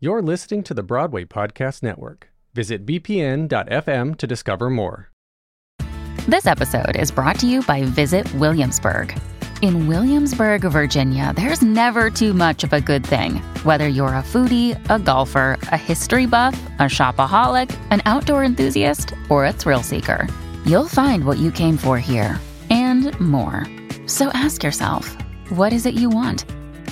You're listening to the Broadway Podcast Network. Visit bpn.fm to discover more. This episode is brought to you by Visit Williamsburg. In Williamsburg, Virginia, there's never too much of a good thing. Whether you're a foodie, a golfer, a history buff, a shopaholic, an outdoor enthusiast, or a thrill seeker, you'll find what you came for here and more. So ask yourself, what is it you want?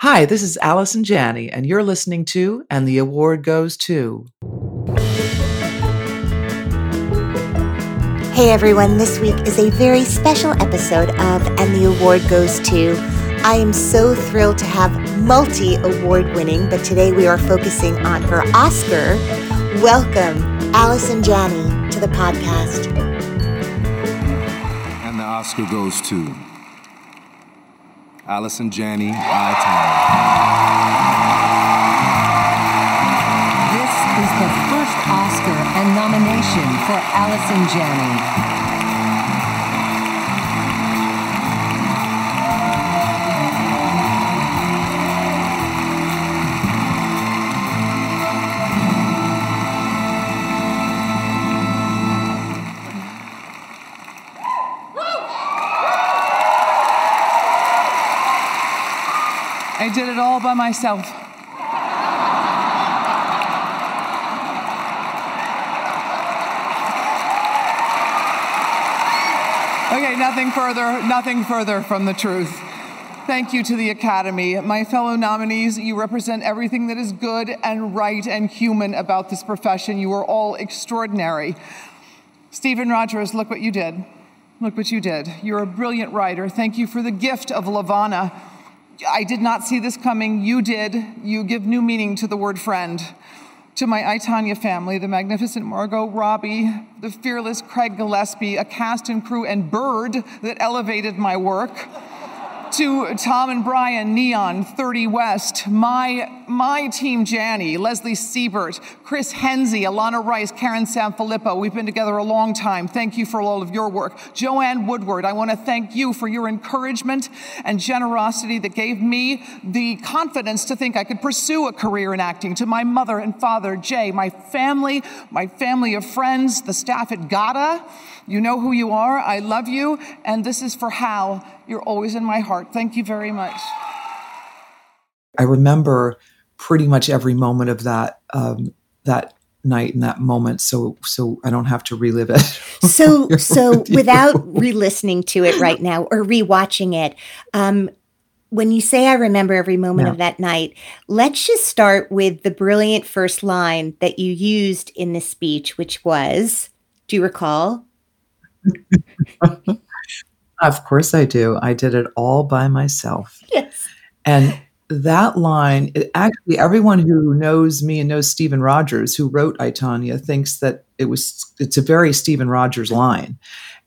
Hi, this is Allison Janney, and you're listening to And the Award Goes to. Hey everyone, this week is a very special episode of And the Award Goes to. I am so thrilled to have multi award winning, but today we are focusing on her Oscar. Welcome, Allison Janney, to the podcast. And the Oscar goes to Allison Janney, I This is the first Oscar and nomination for Allison Janney. All by myself. Okay, nothing further, nothing further from the truth. Thank you to the Academy. My fellow nominees, you represent everything that is good and right and human about this profession. You are all extraordinary. Steven Rogers, look what you did. Look what you did. You're a brilliant writer. Thank you for the gift of LaVona. I did not see this coming. You did. You give new meaning to the word friend. To my I, Tonya family, the magnificent Margot Robbie, the fearless Craig Gillespie, a cast and crew and bird that elevated my work. To Tom and Brian, Neon, 30 West, my, my team, Janny, Leslie Siebert, Chris Henze, Alana Rice, Karen Sanfilippo. We've been together a long time. Thank you for all of your work. Joanne Woodward, I want to thank you for your encouragement and generosity that gave me the confidence to think I could pursue a career in acting. To my mother and father, Jay, my family, my family of friends, the staff at GATA. You know who you are. I love you. And this is for Hal. You're always in my heart. Thank you very much. I remember pretty much every moment of that um, that night and that moment, so so I don't have to relive it. So, so without re-listening to it right now or re-watching it, um, when you say I remember every moment Yeah. of that night, let's just start with the brilliant first line that you used in the speech, which was, do you recall? of course, I do. I did it all by myself. Yes. And that line, it, actually, everyone who knows me and knows Steven Rogers, who wrote I, Tonya, thinks that it was, it's a very Steven Rogers line.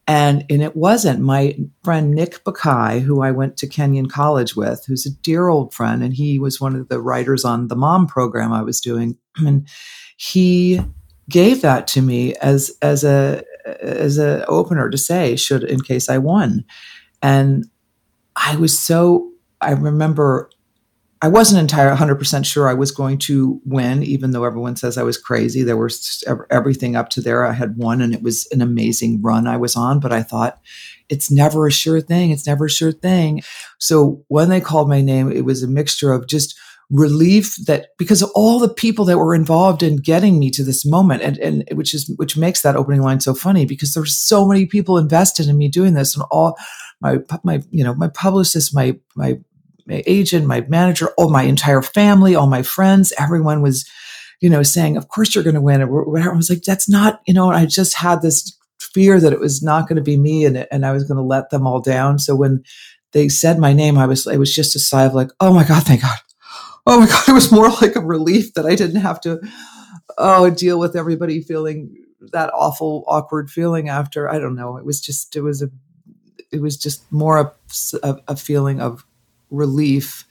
And, and it wasn't. My friend Nick Bakay, who I went to Kenyon College with, who's a dear old friend, and he was one of the writers on the mom program I was doing. And he gave that to me as as a as a opener to say should in case I won. And I was so I remember I wasn't entirely 100% sure I was going to win, even though everyone says I was crazy. There was everything up to there. I had won, and it was an amazing run I was on. But I thought, it's never a sure thing. It's never a sure thing. So when they called my name, it was a mixture of just relief that because of all the people that were involved in getting me to this moment and, and which is which makes that opening line so funny because there's so many people invested in me doing this and all my my you know my publicist my my my agent, my manager, all my entire family, all my friends, everyone was, you know, saying, "Of course you're going to win," whatever. I was like, "That's not," you know. I just had this fear that it was not going to be me, and and I was going to let them all down. So when they said my name, I was it was just a sigh of like, oh my god, thank God. Oh my god, it was more like a relief that I didn't have to oh deal with everybody feeling that awful awkward feeling after. I don't know. It was just it was a it was just more a, a, a feeling of relief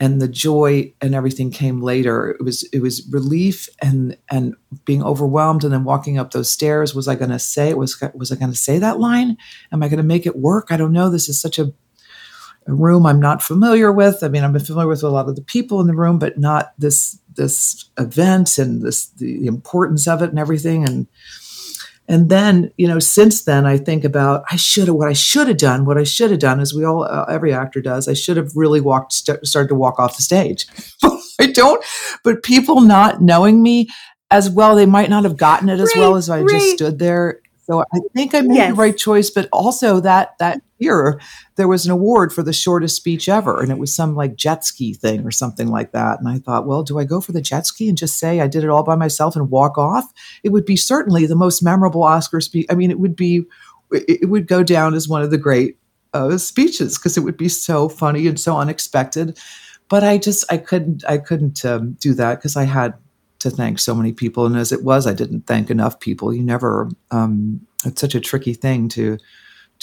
and the joy and everything came later. It was it was relief and and being overwhelmed and then walking up those stairs. Was i going to say was was i going to say that line? Am i going to make it work? I don't know. This is such a, a room i'm not familiar with. I mean i'm familiar with a lot of the people in the room but not this this event and this the importance of it and everything. And and then you know since then i think about i should have what i should have done what i should have done is we all uh, every actor does i should have really walked st- started to walk off the stage i don't but people not knowing me as well they might not have gotten it as right, well as i right. just stood there so I think I made yes. the right choice, but also that that there was an award for the shortest speech ever, and it was some like jet ski thing or something like that. And I thought, well, do I go for the jet ski and just say I did it all by myself and walk off? It would be certainly the most memorable Oscar speech. I mean, it would be it would go down as one of the great uh, speeches because it would be so funny and so unexpected. But I just I couldn't I couldn't um, do that because I had to thank so many people. And as it was, I didn't thank enough people. You never, um, it's such a tricky thing to,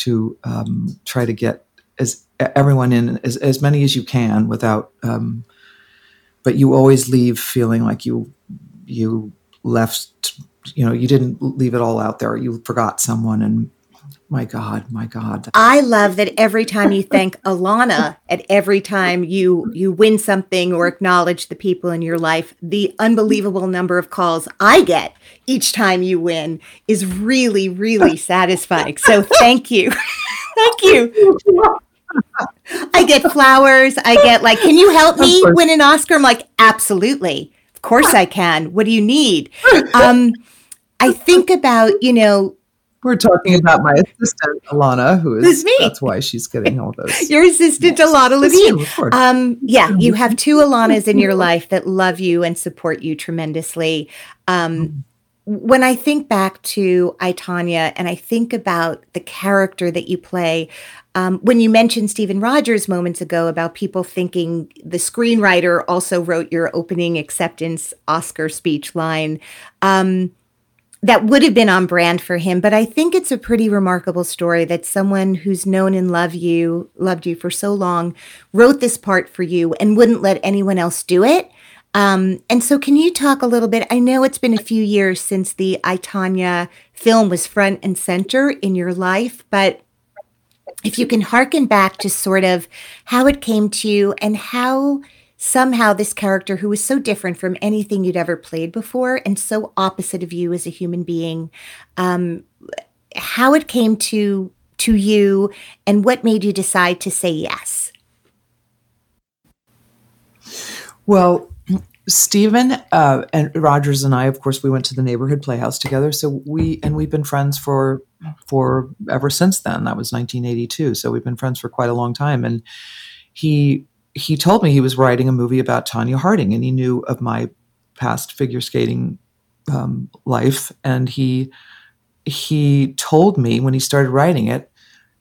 to um, try to get as everyone in as, as many as you can without, um, but you always leave feeling like you, you left, you know, you didn't leave it all out there. You forgot someone and my God, my God. I love that every time you thank alana at every time you you win something or acknowledge the people in your life, the unbelievable number of calls I get each time you win is really, really satisfying. So thank you. thank you. I get flowers. I get like, can you help me win an Oscar? I'm like, absolutely. Of course I can. What do you need? Um, I think about, you know, we're talking about my assistant, Alana, who is me. That's why she's getting all those. your assistant, yes. Ilana Levine. Um, yeah, you have two Alanas in your life that love you and support you tremendously. Um, when I think back to I, Tonya, and I think about the character that you play, um, when you mentioned Steven Rogers moments ago about people thinking the screenwriter also wrote your opening acceptance Oscar speech line, um, that would have been on brand for him. But I think it's a pretty remarkable story that someone who's known and loved you, loved you for so long, wrote this part for you and wouldn't let anyone else do it. Um, and so, can you talk a little bit? I know it's been a few years since the I, Tonya film was front and center in your life, but if you can harken back to sort of how it came to you and how somehow this character who was so different from anything you'd ever played before and so opposite of you as a human being um, how it came to to you and what made you decide to say yes well Steven uh, and Rogers and I, of course, we went to the neighborhood playhouse together. So we and we've been friends for for ever since then. That was 1982. So we've been friends for quite a long time. And he he told me he was writing a movie about Tonya Harding, and he knew of my past figure skating um, life, and he he told me when he started writing it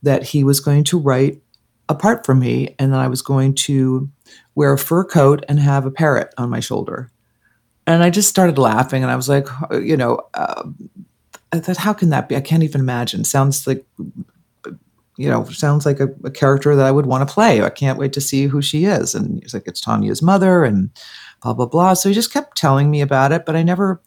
that he was going to write a part for me, and that I was going to wear a fur coat and have a parrot on my shoulder. And I just started laughing, and I was like, you know, uh, I thought, how can that be? I can't even imagine. Sounds like you know, sounds like a, a character that I would want to play. I can't wait to see who she is. And he's like, it's Tonya's mother and blah, blah, blah. So he just kept telling me about it, but I never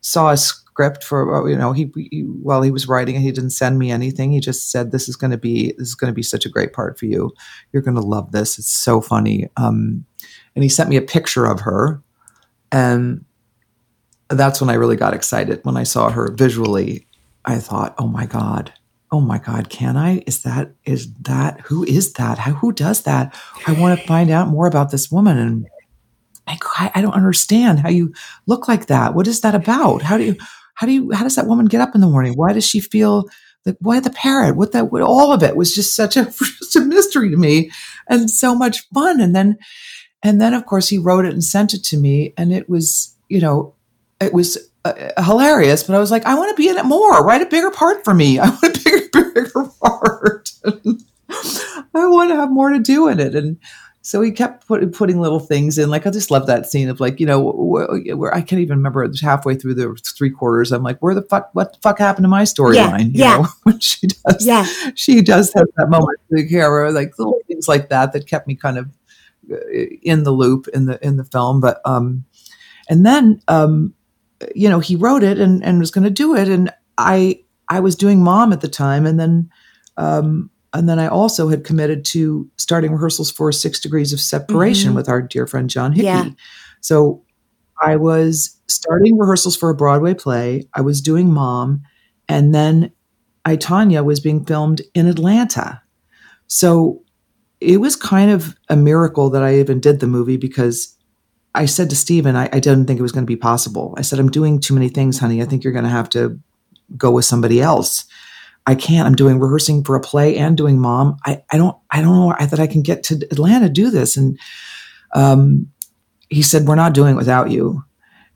saw a script for, you know, he, he while he was writing it, he didn't send me anything. He just said, this is going to be, this is going to be such a great part for you. You're going to love this. It's so funny. Um, and he sent me a picture of her. And that's when I really got excited. When I saw her visually, I thought, oh my God, oh my god can i? Is that is that who is that? How, who does that? I want to find out more about this woman and I, I don't understand how you look like that. What is that about? How do you how do you how does that woman get up in the morning? Why does she feel like why the parrot? What that what, all of it was just such a just a mystery to me and so much fun. And then and then of course he wrote it and sent it to me and it was you know it was uh, hilarious, but I was like, I want to be in it more. Write a bigger part for me. I want a bigger, bigger part. I want to have more to do in it. And so he kept put, putting little things in. Like I just love that scene of like you know where, where I can't even remember it was halfway through the three quarters. I'm like, where the fuck? What the fuck happened to my storyline? Yeah, yeah. Know? she does. Yeah, she does have that moment with the camera, like little things like that that kept me kind of uh, in the loop in the in the film. But um, and then um, you know he wrote it and and was going to do it, and I I was doing mom at the time, and then um and then I also had committed to starting rehearsals for Six Degrees of Separation Mhm. with our dear friend John Hickey. Yeah. So I was starting rehearsals for a Broadway play. I was doing Mom, and then I Tonya was being filmed in Atlanta. So it was kind of a miracle that I even did the movie because I said to Steven, I, I didn't think it was going to be possible. I said, I'm doing too many things, honey. I think you're going to have to go with somebody else. I can't. I'm doing rehearsing for a play and doing mom. I, I don't I don't know that I can get to Atlanta to do this. And um, he said, We're not doing it without you.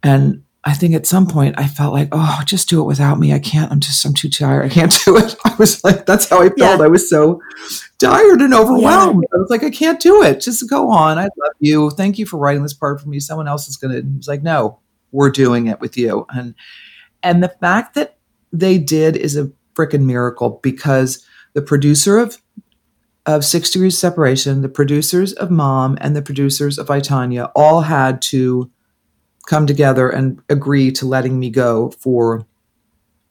And I think at some point I felt like, oh, just do it without me. I can't. I'm just I'm too tired. I can't do it. I was like, that's how I felt. Yeah. I was so tired and overwhelmed. I was like, I can't do it. Just go on. I love you. Thank you for writing this part for me. Someone else is gonna. He was like, no, we're doing it with you. And and the fact that they did is a freaking miracle because the producer of of Six Degrees Separation, the producers of Mom, and the producers of I, Tonya all had to come together and agree to letting me go for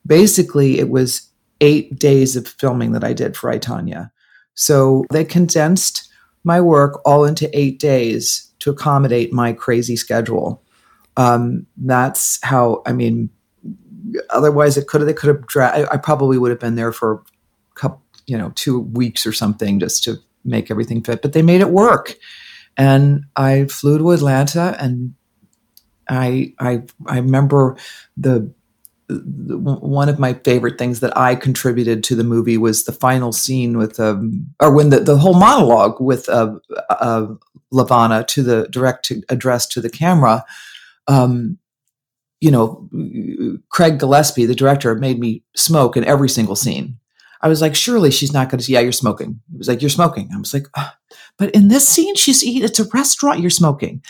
basically it was eight days of filming that I did for I, Tonya. So they condensed my work all into eight days to accommodate my crazy schedule. Um, that's how I mean. Otherwise, it could have. They could have. Dra- I, I probably would have been there for a couple, you know, two weeks or something just to make everything fit. But they made it work, and I flew to Atlanta, and I I I remember the, the one of my favorite things that I contributed to the movie was the final scene with um or when the the whole monologue with uh, uh LaVona to the direct to, address to the camera. Um, you know, Craig Gillespie, the director, made me smoke in every single scene. I was like, surely she's not going to. See, yeah, you're smoking. He was like, you're smoking. I was like, "Ah." but in this scene, she's eating. It's a restaurant. You're smoking.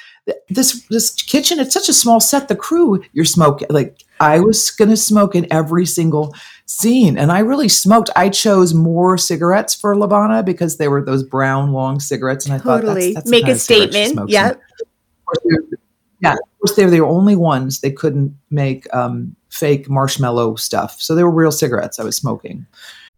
This this kitchen. It's such a small set. The crew. You're smoking. Like I was going to smoke in every single scene, and I really smoked. I chose more cigarettes for LaVona because they were those brown long cigarettes, and I thought that's, that's Make a of cigarette she statement. Yep. Yeah, of course they were the only ones they couldn't make um, fake marshmallow stuff, so they were real cigarettes I was smoking.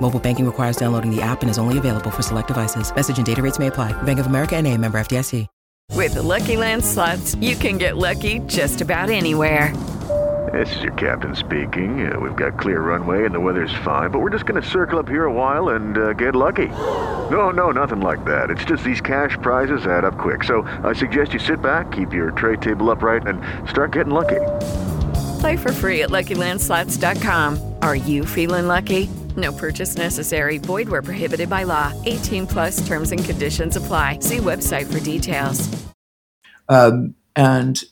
Mobile banking requires downloading the app and is only available for select devices. Message and data rates may apply. Bank of America and a member FDIC. With the Lucky Land slots, you can get lucky just about anywhere. This is your captain speaking. Uh, we've got clear runway and the weather's fine, but we're just going to circle up here a while and uh, get lucky. No, no, nothing like that. It's just these cash prizes add up quick. So I suggest you sit back, keep your tray table upright, and start getting lucky. Play for free at LuckyLandSlots.com. Are you feeling lucky? No purchase necessary. Void where prohibited by law. 18 plus terms and conditions apply. See website for details. Um, and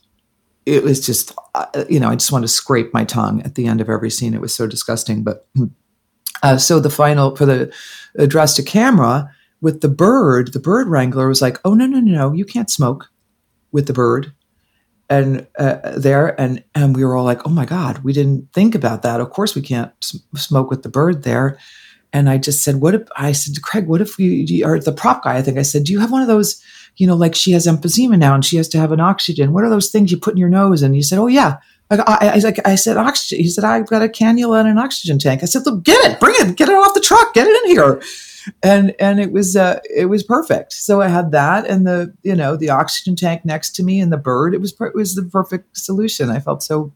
it was just, uh, you know, I just want to scrape my tongue at the end of every scene. It was so disgusting. But uh, so the final for the address to camera with the bird, the bird wrangler was like, "Oh no, no, no, no, you can't smoke with the bird." And uh, there, and and we were all like, "Oh my god, we didn't think about that. Of course, we can't s- smoke with the bird there." And I just said, "What if?" I said to Craig, "What if we?" Or the prop guy, I think I said, "Do you have one of those?" You know, like she has emphysema now, and she has to have an oxygen. What are those things you put in your nose? And he said, "Oh yeah." I, I, I, like- I said, oxygen. He said, I've got a cannula and an oxygen tank. I said, get it, bring it, get it off the truck, get it in here. And and it was uh, it was perfect. So I had that and the you know the oxygen tank next to me and the bird. It was it was the perfect solution. I felt so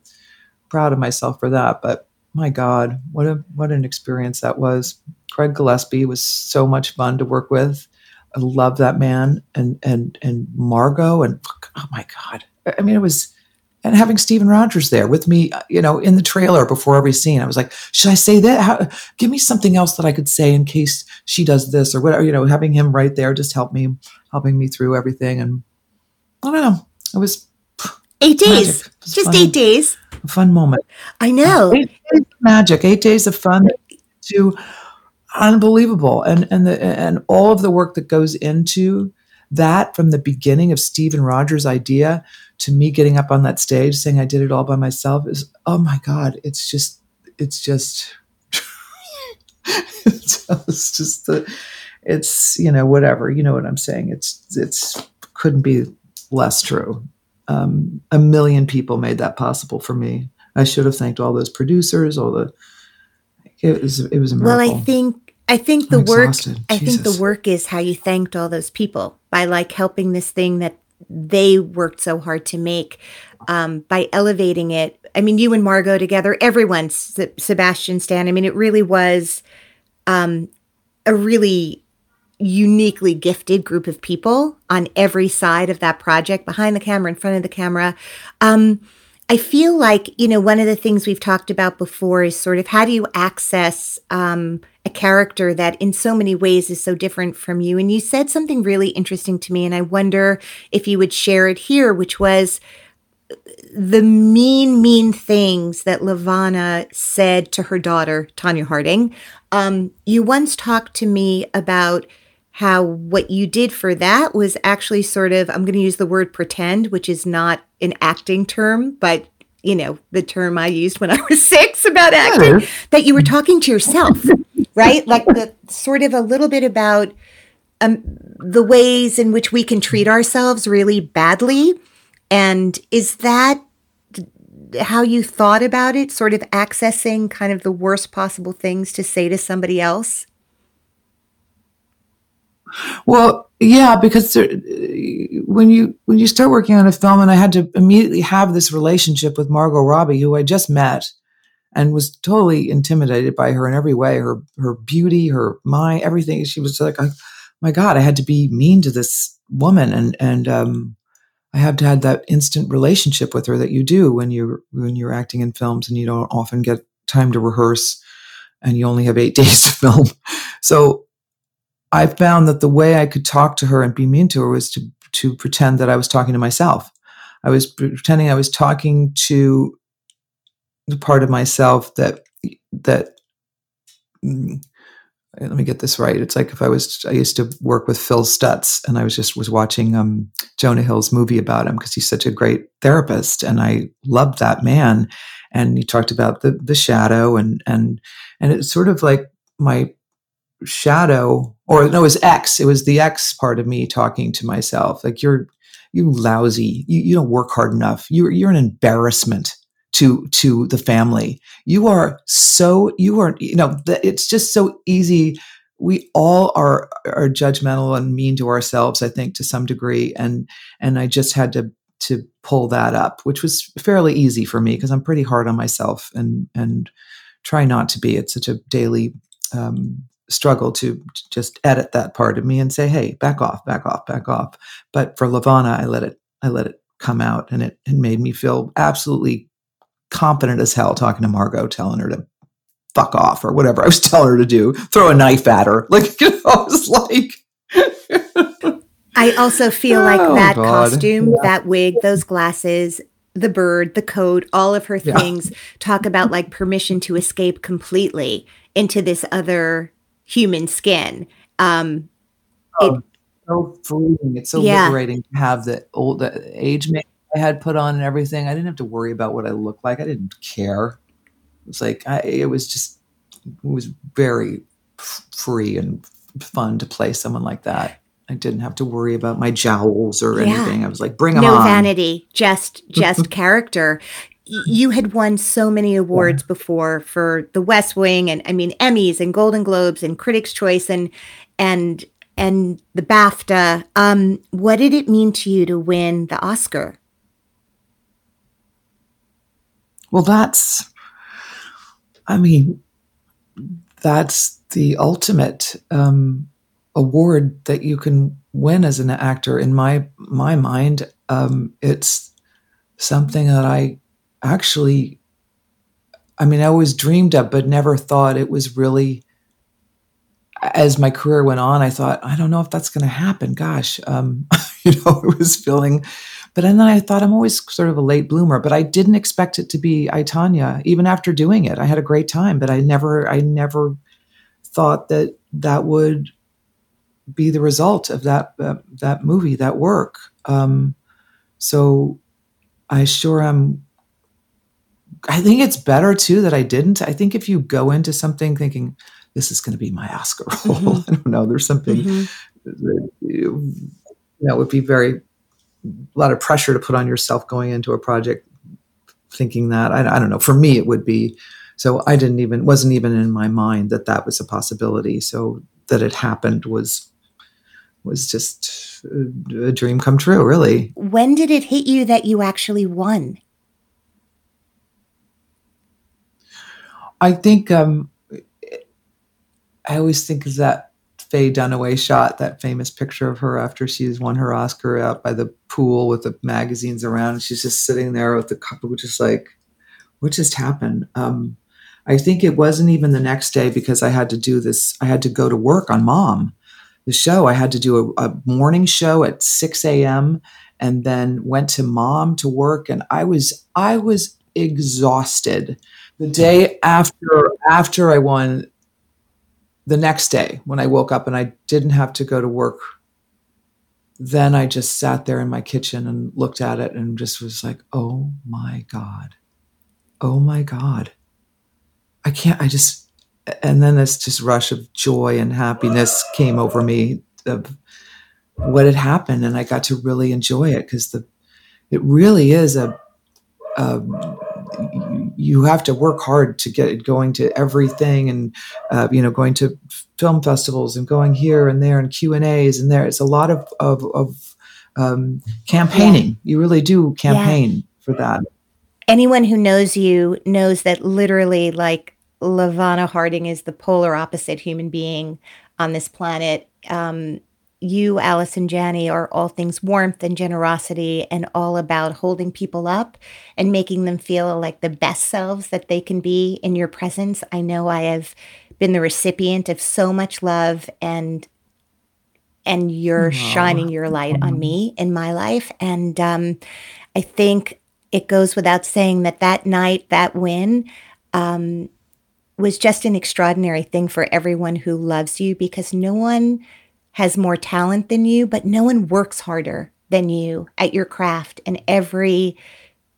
proud of myself for that. But my God, what a what an experience that was. Craig Gillespie was so much fun to work with. I love that man and and and Margot and oh my God. I mean, it was and having Steven Rogers there with me, uh, you know, in the trailer before every scene. I was like, should I say that? How, give me something else that I could say in case she does this or whatever, you know, having him right there just helped me, helping me through everything. And I don't know, it was eight days, just fun, eight days, a fun moment. I know. Eight days of magic, eight days of fun to unbelievable. And, and the, and all of the work that goes into that from the beginning of Steven Rogers' idea to me getting up on that stage saying I did it all by myself is oh my god, it's just it's just it's just the it's you know whatever you know what I'm saying it's it's couldn't be less true. Um, a million people made that possible for me. I should have thanked all those producers, all the it was it was a miracle. Well, I think I think the I'm work. I think the work is how you thanked all those people by like helping this thing that they worked so hard to make um, by elevating it. I mean, you and Margot together, everyone, S- Sebastian Stan. I mean, it really was um, a really uniquely gifted group of people on every side of that project, behind the camera, in front of the camera. Um, I feel like, you know, one of the things we've talked about before is sort of how do you access um, a character that in so many ways is so different from you. And you said something really interesting to me, and I wonder if you would share it here, which was the mean, mean things that LaVona said to her daughter, Tonya Harding. Um, you once talked to me about how what you did for that was actually sort of, I'm going to use the word pretend, which is not an acting term, but you know, the term I used when I was six about acting, that you were talking to yourself right? like the sort of a little bit about um, the ways in which we can treat ourselves really badly. And is that how you thought about it? Sort of accessing kind of the worst possible things to say to somebody else? Well, yeah, because there, when you when you start working on a film, and I had to immediately have this relationship with Margot Robbie, who I just met, and was totally intimidated by her in every way her her beauty her mind everything. She was like my god i had to be mean to this woman and and um, i had to have that instant relationship with her that you do when you're when you're acting in films and you don't often get time to rehearse and you only have eight days to film. So i found that the way i could talk to her and be mean to her was to to pretend that i was talking to myself i was pretending i was talking to the part of myself that that mm, let me get this right. It's like if I was I used to work with Phil Stutz and I was just was watching um, Jonah Hill's movie about him because he's such a great therapist and I loved that man. And he talked about the the shadow and and and it's sort of like my shadow or no, it was X. It was the X part of me talking to myself. Like you're you lousy. You, you don't work hard enough. You're you're an embarrassment to to the family you are so you are you know it's just so easy we all are are judgmental and mean to ourselves i think to some degree and and i just had to to pull that up which was fairly easy for me because i'm pretty hard on myself and and try not to be it's such a daily um, struggle to just edit that part of me and say hey back off back off back off but for LaVona i let it i let it come out and it, it made me feel absolutely competent as hell talking to Margot, telling her to fuck off or whatever I was telling her to do, throw a knife at her. Like, you know, I was like. I also feel like oh, that God. costume, yeah. that wig, those glasses, the bird, the coat, all of her things yeah. talk about like permission to escape completely into this other human skin. Um, oh, it, so freeing. It's so yeah. liberating to have the old the age make I had put on and everything. I didn't have to worry about what I looked like. I didn't care. It was like I, it was just it was very free and fun to play someone like that. I didn't have to worry about my jowls or yeah. anything. I was like, bring them no on. vanity, just just character. You had won so many awards yeah. before for The West Wing, and I mean Emmys and Golden Globes and Critics' Choice and and and the BAFTA. Um, what did it mean to you to win the Oscar? Well, that's, I mean, that's the ultimate um, award that you can win as an actor. In my my mind, um, it's something that I actually, I mean, I always dreamed of, but never thought it was really. As my career went on, I thought, I don't know if that's going to happen. Gosh, um, you know, I was feeling, but and then I thought I'm always sort of a late bloomer. But I didn't expect it to be I, Tonya. Even after doing it, I had a great time, but I never, I never thought that that would be the result of that uh, that movie, that work. Um, so I sure am. I think it's better too that I didn't. I think if you go into something thinking this is going to be my Oscar role, mm-hmm. I don't know. There's something mm-hmm. that, you know, would be very a lot of pressure to put on yourself going into a project thinking that. I, I don't know. For me, it would be. So I didn't even wasn't even in my mind that that was a possibility. So that it happened was was just a, a dream come true, really. When did it hit you that you actually won? I think um, I always think of that Faye Dunaway shot, that famous picture of her after she's won her Oscar out by the pool with the magazines around. She's just sitting there with the couple, just like, what just happened? Um, I think it wasn't even the next day because I had to do this. I had to go to work on Mom, the show. I had to do a, a morning show at 6 a.m. and then went to mom to work. And I was, I was exhausted. The day after, after I won, the next day when I woke up and I didn't have to go to work, then I just sat there in my kitchen and looked at it and just was like, oh my God. Oh my God. I can't, I just, and then this just rush of joy and happiness came over me of what had happened and i got to really enjoy it because the it really is a, a, you have to work hard to get it going to everything and uh, you know going to film festivals and going here and there and q and a's and there it's a lot of of, of um, campaigning yeah. you really do campaign yeah. for that anyone who knows you knows that literally like LaVona Harding is the polar opposite human being on this planet. Um, you, Allison Janney, are all things warmth and generosity and all about holding people up and making them feel like the best selves that they can be in your presence. I know I have been the recipient of so much love and and you're Aww. shining your light on me in my life and um, I think it goes without saying that that night that win um, was just an extraordinary thing for everyone who loves you because no one has more talent than you, but no one works harder than you at your craft. And every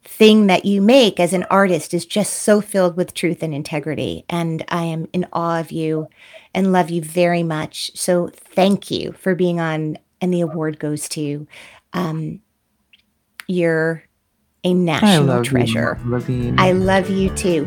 thing that you make as an artist is just so filled with truth and integrity. And I am in awe of you and love you very much. So thank you for being on. And the award goes to um, you're a national treasure. You, I love you too.